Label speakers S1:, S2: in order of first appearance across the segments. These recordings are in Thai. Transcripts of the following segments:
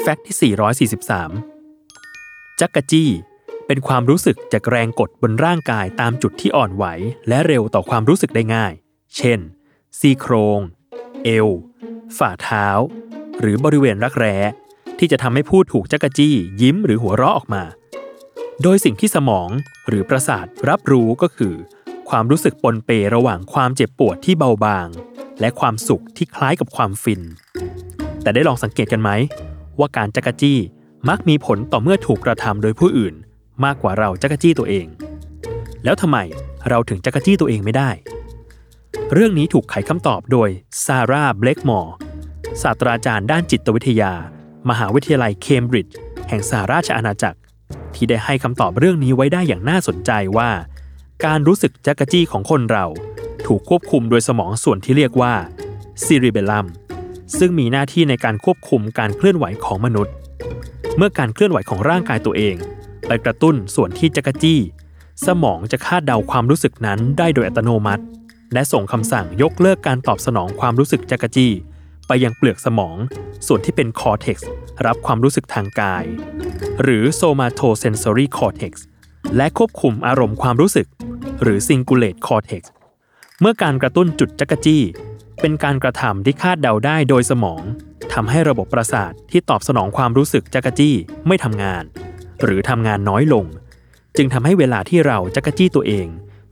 S1: แฟกต์ที่ 443 จักกะจี้ เป็นความรู้สึกจากแรงกดบนร่างกายตามจุดที่อ่อนไหว และเร็วต่อความรู้สึกได้ง่าย เช่น ซี่โครง เอว ฝ่าเท้า หรือบริเวณรักแร้ ที่จะทำให้ผู้ถูกจักกะจี้ยิ้มหรือหัวเราะออกมา โดยสิ่งที่สมองหรือประสาทรับรู้ก็คือ ความรู้สึกปนเประหว่างความเจ็บปวดที่เบาบาง และความสุขที่คล้ายกับความฟิน แต่ได้ลองสังเกตกันไหม ว่าการจักรจี้มักมีผลต่อเมื่อถูกกระทำโดยผู้อื่น มากกว่าเราจักรจี้ตัวเอง แล้วทำไมเราถึงจักรจี้ตัวเองไม่ได้ เรื่องนี้ถูกไขคำตอบโดยซาร่าเบลกมอร์ศาสตราจารย์ด้านจิตวิทยา มหาวิทยาลัยเคมบริดจ์แห่งสหราชอาณาจักร ที่ได้ให้คำตอบเรื่องนี้ไว้ได้อย่างน่าสนใจว่า การรู้สึกจั๊กจี้ของคนเรา ถูกควบคุมโดยสมองส่วนที่เรียกว่า cerebellum ซึ่งมีหน้าที่ในการควบคุมการเคลื่อนไหวของมนุษย์ เมื่อการเคลื่อนไหวของร่างกายตัวเอง ไปกระตุ้นส่วนที่จั๊กจี้ สมองจะคาดเดาความรู้สึกนั้นได้โดยอัตโนมัติ และส่งคำสั่งยกเลิกการตอบสนองความรู้สึกจั๊กจี้ ไปยังเปลือกสมอง ส่วนที่เป็น cortex รับความรู้สึกทางกาย หรือ somatosensory cortex และควบคุมอารมณ์ความรู้สึก หรือ cingulate cortex เมื่อการกระตุ้นจุดจั๊กจี้ เป็นการกระทำที่คาดเดาได้โดยสมองทำให้ระบบประสาทที่ตอบสนองความรู้สึกจั๊กจี้ไม่ทำงาน หรือทำงานน้อยลง จึงทำให้เวลาที่เราจั๊กจี้ตัวเอง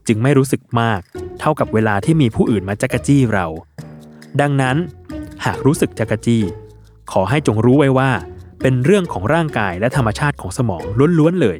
S1: จึงไม่รู้สึกมาก เท่ากับเวลาที่มีผู้อื่นมาจั๊กจี้เรา ดังนั้น หากรู้สึกจักรจี้ ขอให้จงรู้ไว้ว่า เป็นเรื่องของร่างกายและธรรมชาติของสมองล้วนๆเลย